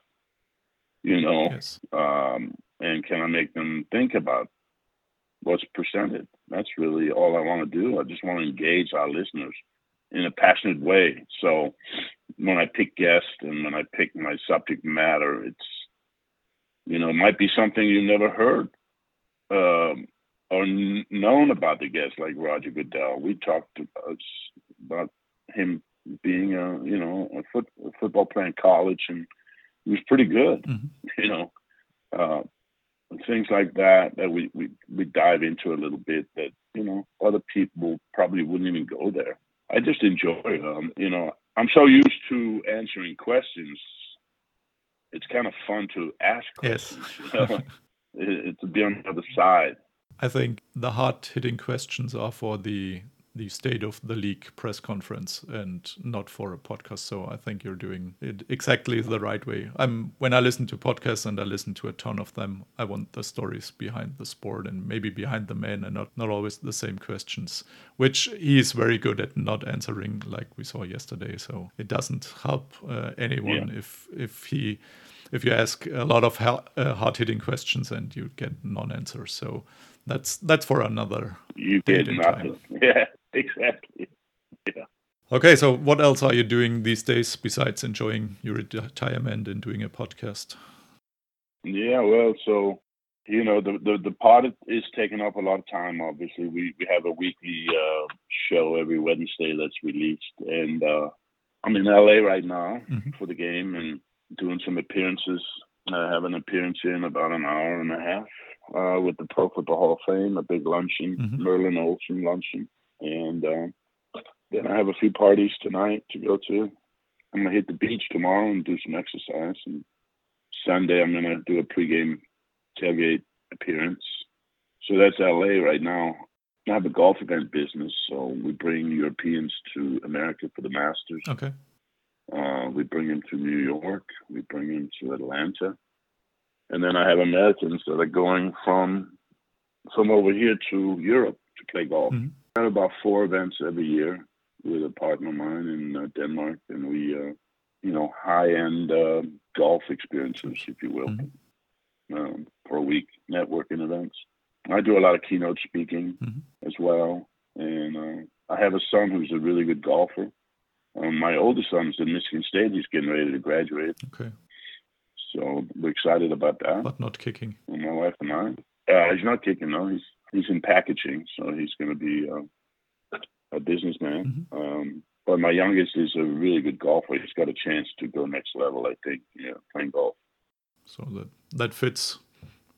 You know, Yes. um, and can I make them think about what's presented? That's really all I want to do. I just want to engage our listeners in a passionate way. So when I pick guests and when I pick my subject matter, it's you know it might be something you never heard um, or n- known about the guest, like Roger Goodell. We talked about, about him being a you know a, foot, a football player in college, and he was pretty good. Mhm. You know, uh, and things like that that we, we we dive into a little bit that you know other people probably wouldn't even go there. I just enjoy um, you know I'm so used to answering questions. It's kind of fun to ask Yes. questions. You know? to be on the other side. I think the hard hitting questions are for the the state of the league press conference and not for a podcast. So I think you're doing it exactly the right way. I'm when I listen to podcasts and I listen to a ton of them, I want the stories behind the sport and maybe behind the man and not, not always the same questions, which he is very good at not answering like we saw yesterday. So it doesn't help uh, anyone Yeah. if if he if you ask a lot of hel- uh, hard-hitting questions and you get non-answers. So that's that's for another You get nothing. Yeah, exactly. Yeah. Okay, so what else are you doing these days besides enjoying your retirement and doing a podcast? Yeah, well, so you know, the the, the pod is taking up a lot of time. Obviously, we we have a weekly uh, show every Wednesday that's released, and uh, I'm in LA right now Mhm. for the game and doing some appearances. I have an appearance in about an hour and a half uh, with the Pro Football Hall of Fame, a big luncheon, Mhm. Merlin Olsen luncheon, and uh, then I have a few parties tonight to go to. I'm gonna hit the beach tomorrow and do some exercise, and Sunday I'm gonna do a pregame tailgate appearance. So that's LA right now. I have a golf event business, so we bring Europeans to America for the Masters. Okay. Uh, we bring them to New York. We bring them to Atlanta, and then I have Americans that are going from from over here to Europe to play golf. Mhm. I have about four events every year with a partner of mine in uh, Denmark, and we, uh, you know, high end uh, golf experiences, if you will, Mhm. um, for a week, networking events. I do a lot of keynote speaking Mhm. as well, and uh, I have a son who's a really good golfer. Um, my oldest son's in Michigan State. He's getting ready to graduate, Okay. so we're excited about that. But not kicking. And my wife and I. Uh, he's not kicking no. He's he's in packaging, so he's going to be uh, a businessman. Um, but my youngest is a really good golfer. He's got a chance to go next level. I think. Yeah, playing golf. So that that fits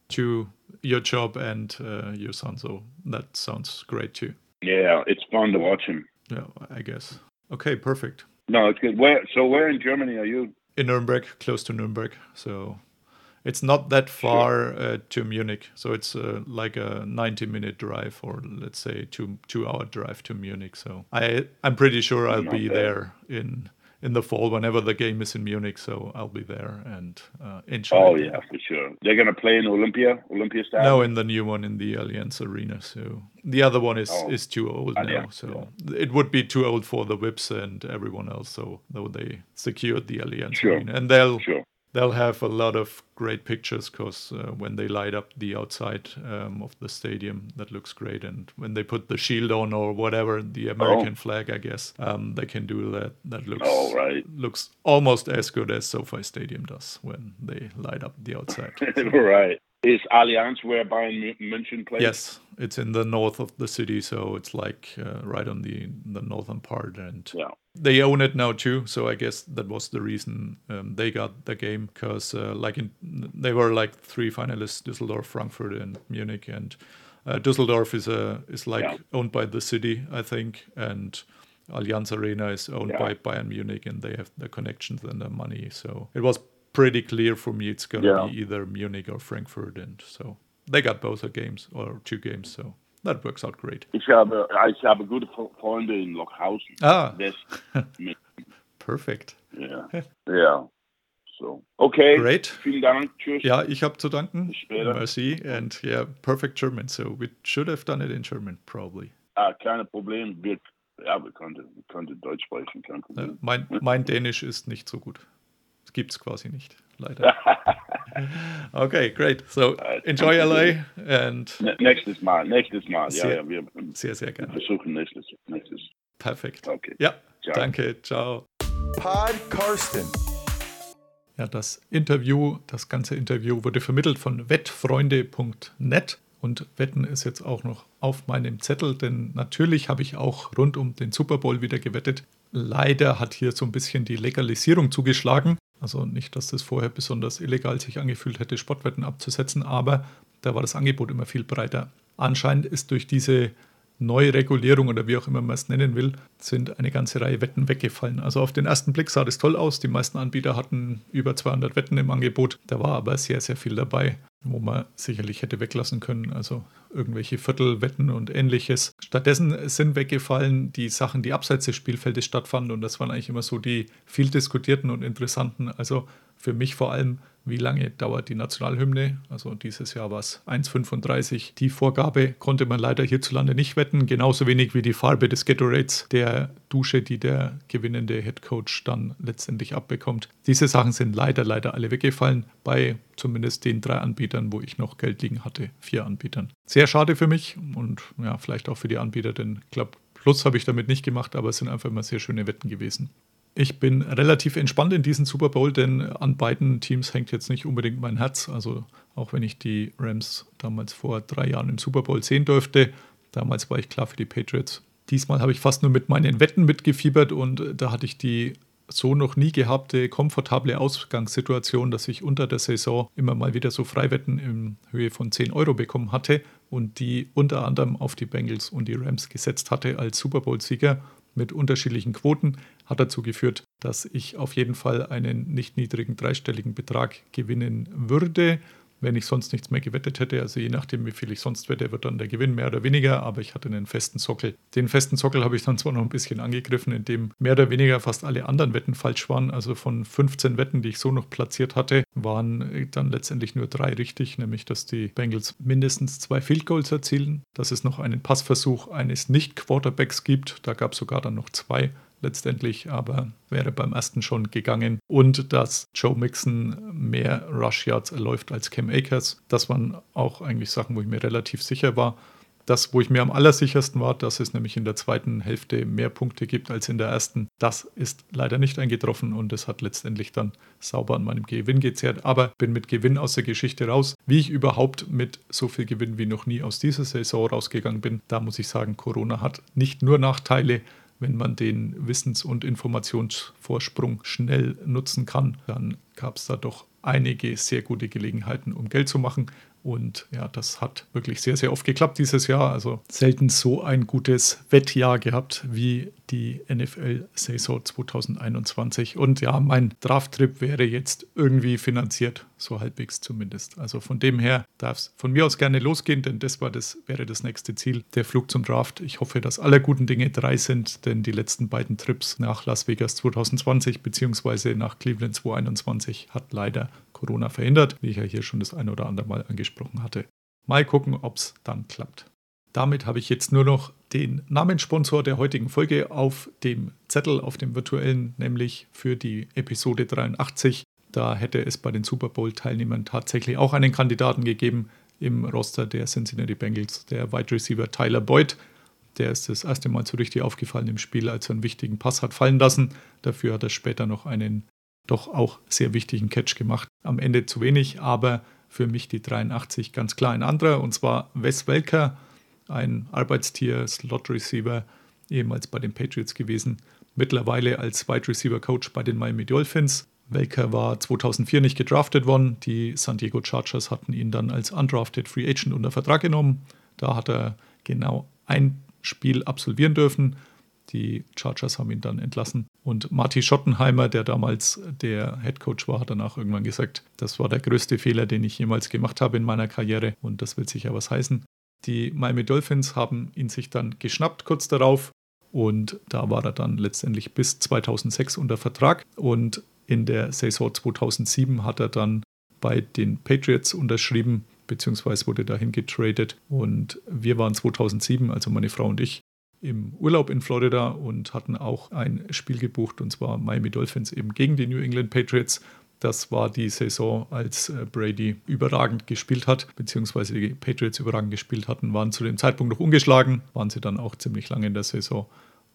to your job and uh, your son. So that sounds great too. Yeah, it's fun to watch him. Yeah, I guess. Okay, perfect. No, it's good. Where? So where in Germany are you? In Nuremberg, close to Nuremberg. So it's not that far uh, to Munich. So it's uh, like a 90 minute drive or let's say two two hour drive to Munich. So I I'm pretty sure I'll be there in in the fall whenever the game is in Munich. So I'll be there and uh, enjoy. Oh yeah, for sure. They're going to play in Olympia, Olympia Stadium. No, in the new one in the Allianz Arena. So the other one is Oh. is too old now. Allianz, So it would be too old for the Whips and everyone else. So though they secured the Allianz Sure. Arena, and they'll Sure. They'll have a lot of great pictures because uh, when they light up the outside um, of the stadium, that looks great. And when they put the shield on or whatever, the American flag, I guess, um, they can do that. That looks Oh, right. looks almost as good as SoFi Stadium does when they light up the outside. right. Is Allianz where Bayern München plays? Yes, it's in the north of the city, so it's like uh, right on the the northern part, and Yeah. They own it now too. So I guess that was the reason um, they got the game because uh, like in, they were like three finalists: Düsseldorf, Frankfurt, and Munich. And uh, Düsseldorf is a is like Yeah. owned by the city, I think, and Allianz Arena is owned Yeah. by Bayern Munich, and they have the connections and the money. So it was pretty clear for me it's gonna Yeah. be either Munich or Frankfurt, and so they got both the games or two games. So that works out great. Ich habe, ich habe gute Fre- Freunde in Lockhausen. Ah, Perfect. Yeah. yeah. So, okay. Great. Vielen Dank. Tschüss. Ja, ich habe zu danken. Bis später. Merci. And yeah, perfect German. So we should have done it in German, probably. Ah, keine Problem. Wir, ja, wir konnten, wir konnten Deutsch sprechen. Kein Ja, Problem. mein, mein Dänisch ist nicht so gut. Das gibt es quasi nicht, leider. Okay, great. So enjoy LA and Nächstes Mal, nächstes Mal. Ja, Sehr- ja, wir sehr, sehr gerne. versuchen nächstes. nächstes. Perfekt. Okay. Ja, Ciao. danke. Ciao. Pod Karsten. Ja, das Interview, das ganze Interview wurde vermittelt von wettfreunde.net und Wetten ist jetzt auch noch auf meinem Zettel, denn natürlich habe ich auch rund um den Super Bowl wieder gewettet. Leider hat hier so ein bisschen die Legalisierung zugeschlagen. Also nicht, dass das vorher besonders illegal sich angefühlt hätte, Sportwetten abzusetzen, aber da war das Angebot immer viel breiter. Anscheinend ist durch diese Neuregulierung oder wie auch immer man es nennen will, sind eine ganze Reihe Wetten weggefallen. Also auf den ersten Blick sah das toll aus. Die meisten Anbieter hatten über 200 Wetten im Angebot. Da war aber sehr, sehr viel dabei, wo man sicherlich hätte weglassen können. Also irgendwelche Viertelwetten und ähnliches. Stattdessen sind weggefallen die Sachen, die abseits des Spielfeldes stattfanden. Und das waren eigentlich immer so die viel diskutierten und interessanten. Also für mich vor allem, wie lange dauert die Nationalhymne? Also dieses Jahr war es 1,35. Die Vorgabe konnte man leider hierzulande nicht wetten, genauso wenig wie die Farbe des Gatorades, der Dusche, die der gewinnende Headcoach dann letztendlich abbekommt. Diese Sachen sind leider, leider alle weggefallen, bei zumindest den drei Anbietern, wo ich noch Geld liegen hatte, vier Anbietern. Sehr schade für mich und ja, vielleicht auch für die Anbieter, denn ich glaube, Plus habe ich damit nicht gemacht, aber es sind einfach immer sehr schöne Wetten gewesen. Ich bin relativ entspannt in diesem Super Bowl, denn an beiden Teams hängt jetzt nicht unbedingt mein Herz. Also auch wenn ich die Rams damals vor drei Jahren im Super Bowl sehen durfte, damals war ich klar für die Patriots. Diesmal habe ich fast nur mit meinen Wetten mitgefiebert und da hatte ich die so noch nie gehabte komfortable Ausgangssituation, dass ich unter der Saison immer mal wieder so Freiwetten in Höhe von 10 Euro bekommen hatte und die unter anderem auf die Bengals und die Rams gesetzt hatte als Super Bowl-Sieger mit unterschiedlichen Quoten, hat dazu geführt, dass ich auf jeden Fall einen nicht niedrigen dreistelligen Betrag gewinnen würde, wenn ich sonst nichts mehr gewettet hätte. Also je nachdem, wie viel ich sonst wette, wird dann der Gewinn mehr oder weniger, aber ich hatte einen festen Sockel. Den festen Sockel habe ich dann zwar noch ein bisschen angegriffen, indem mehr oder weniger fast alle anderen Wetten falsch waren. Also von 15 Wetten, die ich so noch platziert hatte, waren dann letztendlich nur drei richtig, nämlich dass die Bengals mindestens zwei Field Goals erzielen, dass es noch einen Passversuch eines Nicht-Quarterbacks gibt. Da gab es sogar dann noch zwei letztendlich, aber wäre beim ersten schon gegangen. Und dass Joe Mixon mehr Rush Yards erläuft als Cam Akers. Das waren auch eigentlich Sachen, wo ich mir relativ sicher war. Das, wo ich mir am allersichersten war, dass es nämlich in der zweiten Hälfte mehr Punkte gibt als in der ersten, das ist leider nicht eingetroffen und es hat letztendlich dann sauber an meinem Gewinn gezehrt. Aber bin mit Gewinn aus der Geschichte raus. Wie ich überhaupt mit so viel Gewinn wie noch nie aus dieser Saison rausgegangen bin, da muss ich sagen, Corona hat nicht nur Nachteile, wenn man den Wissens- und Informationsvorsprung schnell nutzen kann, dann gab es da doch einige sehr gute Gelegenheiten, um Geld zu machen. Und ja, das hat wirklich sehr, sehr oft geklappt dieses Jahr. Also selten so ein gutes Wettjahr gehabt wie die NFL-Saison 2021. Und ja, mein Draft-Trip wäre jetzt irgendwie finanziert, so halbwegs zumindest. Also von dem her darf es von mir aus gerne losgehen, denn das, war das wäre das nächste Ziel, der Flug zum Draft. Ich hoffe, dass alle guten Dinge drei sind, denn die letzten beiden Trips nach Las Vegas 2020 bzw. nach Cleveland 2021 hat leider Corona verhindert, wie ich ja hier schon das ein oder andere Mal angesprochen hatte. Mal gucken, ob es dann klappt. Damit habe ich jetzt nur noch den Namenssponsor der heutigen Folge auf dem Zettel, auf dem virtuellen, nämlich für die Episode 83. Da hätte es bei den Super Bowl-Teilnehmern tatsächlich auch einen Kandidaten gegeben im Roster der Cincinnati Bengals, der Wide Receiver Tyler Boyd. Der ist das erste Mal so richtig aufgefallen im Spiel, als er einen wichtigen Pass hat fallen lassen. Dafür hat er später noch einen doch auch sehr wichtigen Catch gemacht. Am Ende zu wenig, aber für mich die 83 ganz klar ein anderer, und zwar Wes Welker, ein Arbeitstier, Slot Receiver, ehemals bei den Patriots gewesen, mittlerweile als Wide Receiver Coach bei den Miami Dolphins. Welker war 2004 nicht gedraftet worden. Die San Diego Chargers hatten ihn dann als undrafted Free Agent unter Vertrag genommen. Da hat er genau ein Spiel absolvieren dürfen. Die Chargers haben ihn dann entlassen. Und Marty Schottenheimer, der damals der Head Coach war, hat danach irgendwann gesagt, das war der größte Fehler, den ich jemals gemacht habe in meiner Karriere. Und das will sicher was heißen. Die Miami Dolphins haben ihn sich dann geschnappt kurz darauf Und da war er dann letztendlich bis 2006 unter Vertrag. Und in der Saison 2007 hat er dann bei den Patriots unterschrieben, beziehungsweise wurde dahin getradet. Und wir waren 2007, also meine Frau und ich, im Urlaub in Florida und hatten auch ein Spiel gebucht, und zwar Miami Dolphins eben gegen die New England Patriots. Das war die Saison, als äh, Brady überragend gespielt hat, beziehungsweise die Patriots überragend gespielt hatten, waren zu dem Zeitpunkt noch ungeschlagen, waren sie dann auch ziemlich lange in der Saison.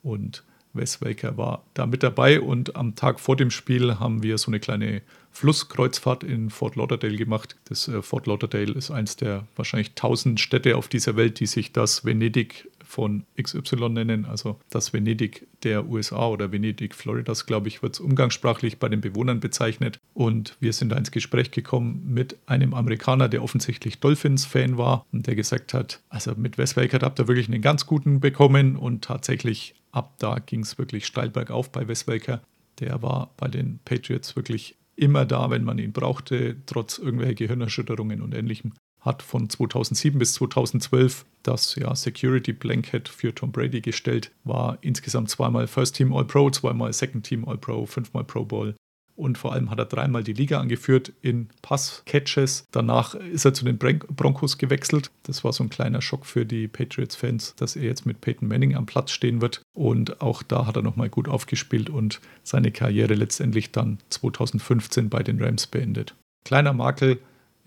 Und Wes Welker war da mit dabei und am Tag vor dem Spiel haben wir so eine kleine Flusskreuzfahrt in Fort Lauderdale gemacht. Das äh, Fort Lauderdale ist eins der wahrscheinlich tausend Städte auf dieser Welt, die sich das Venedig von XY nennen, also das Venedig der USA oder Venedig Floridas, glaube ich, wird es umgangssprachlich bei den Bewohnern bezeichnet. Und wir sind da ins Gespräch gekommen mit einem Amerikaner, der offensichtlich Dolphins-Fan war und der gesagt hat, also mit Wes Welker habt ihr wirklich einen ganz guten bekommen und tatsächlich ab da ging es wirklich steil bergauf bei Wes Welker. Der war bei den Patriots wirklich immer da, wenn man ihn brauchte, trotz irgendwelcher Gehirnerschütterungen und ähnlichem hat von 2007 bis 2012 das ja, Security Blanket für Tom Brady gestellt, war insgesamt zweimal First Team All-Pro, zweimal Second Team All-Pro, fünfmal Pro Bowl und vor allem hat er dreimal die Liga angeführt in Pass-Catches. Danach ist er zu den Broncos gewechselt. Das war so ein kleiner Schock für die Patriots-Fans, dass er jetzt mit Peyton Manning am Platz stehen wird. Und auch da hat er nochmal gut aufgespielt und seine Karriere letztendlich dann 2015 bei den Rams beendet. Kleiner Makel,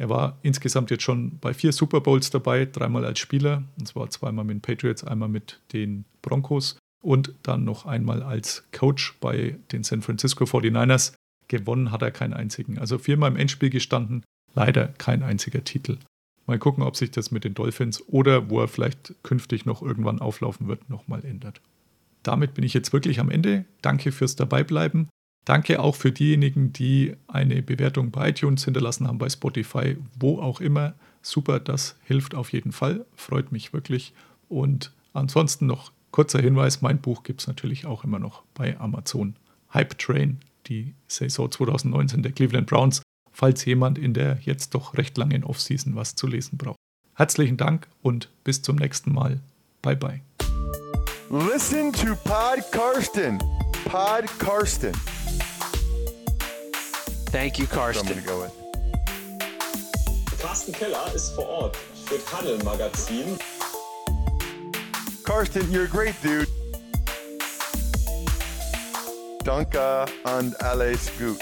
er war insgesamt jetzt schon bei vier Super Bowls dabei, dreimal als Spieler, und zwar zweimal mit den Patriots, einmal mit den Broncos und dann noch einmal als Coach bei den San Francisco 49ers. Gewonnen hat er keinen einzigen. Also viermal im Endspiel gestanden, leider kein einziger Titel. Mal gucken, ob sich das mit den Dolphins oder wo er vielleicht künftig noch irgendwann auflaufen wird, nochmal ändert. Damit bin ich jetzt wirklich am Ende. Danke fürs Dabeibleiben. Danke auch für diejenigen, die eine Bewertung bei iTunes hinterlassen haben, bei Spotify, wo auch immer. Super, das hilft auf jeden Fall, freut mich wirklich. Und ansonsten noch kurzer Hinweis, mein Buch gibt es natürlich auch immer noch bei Amazon. Hype Train, die Saison 2019 der Cleveland Browns, falls jemand in der jetzt doch recht langen Offseason was zu lesen braucht. Herzlichen Dank und bis zum nächsten Mal. Bye bye. Listen to Pod Karsten. Pod Karsten. Thank you, Karsten. I'm gonna go with. Carsten Keller ist vor Ort für Tunnel Magazin. Karsten, you're a great dude. Danke und alles gut.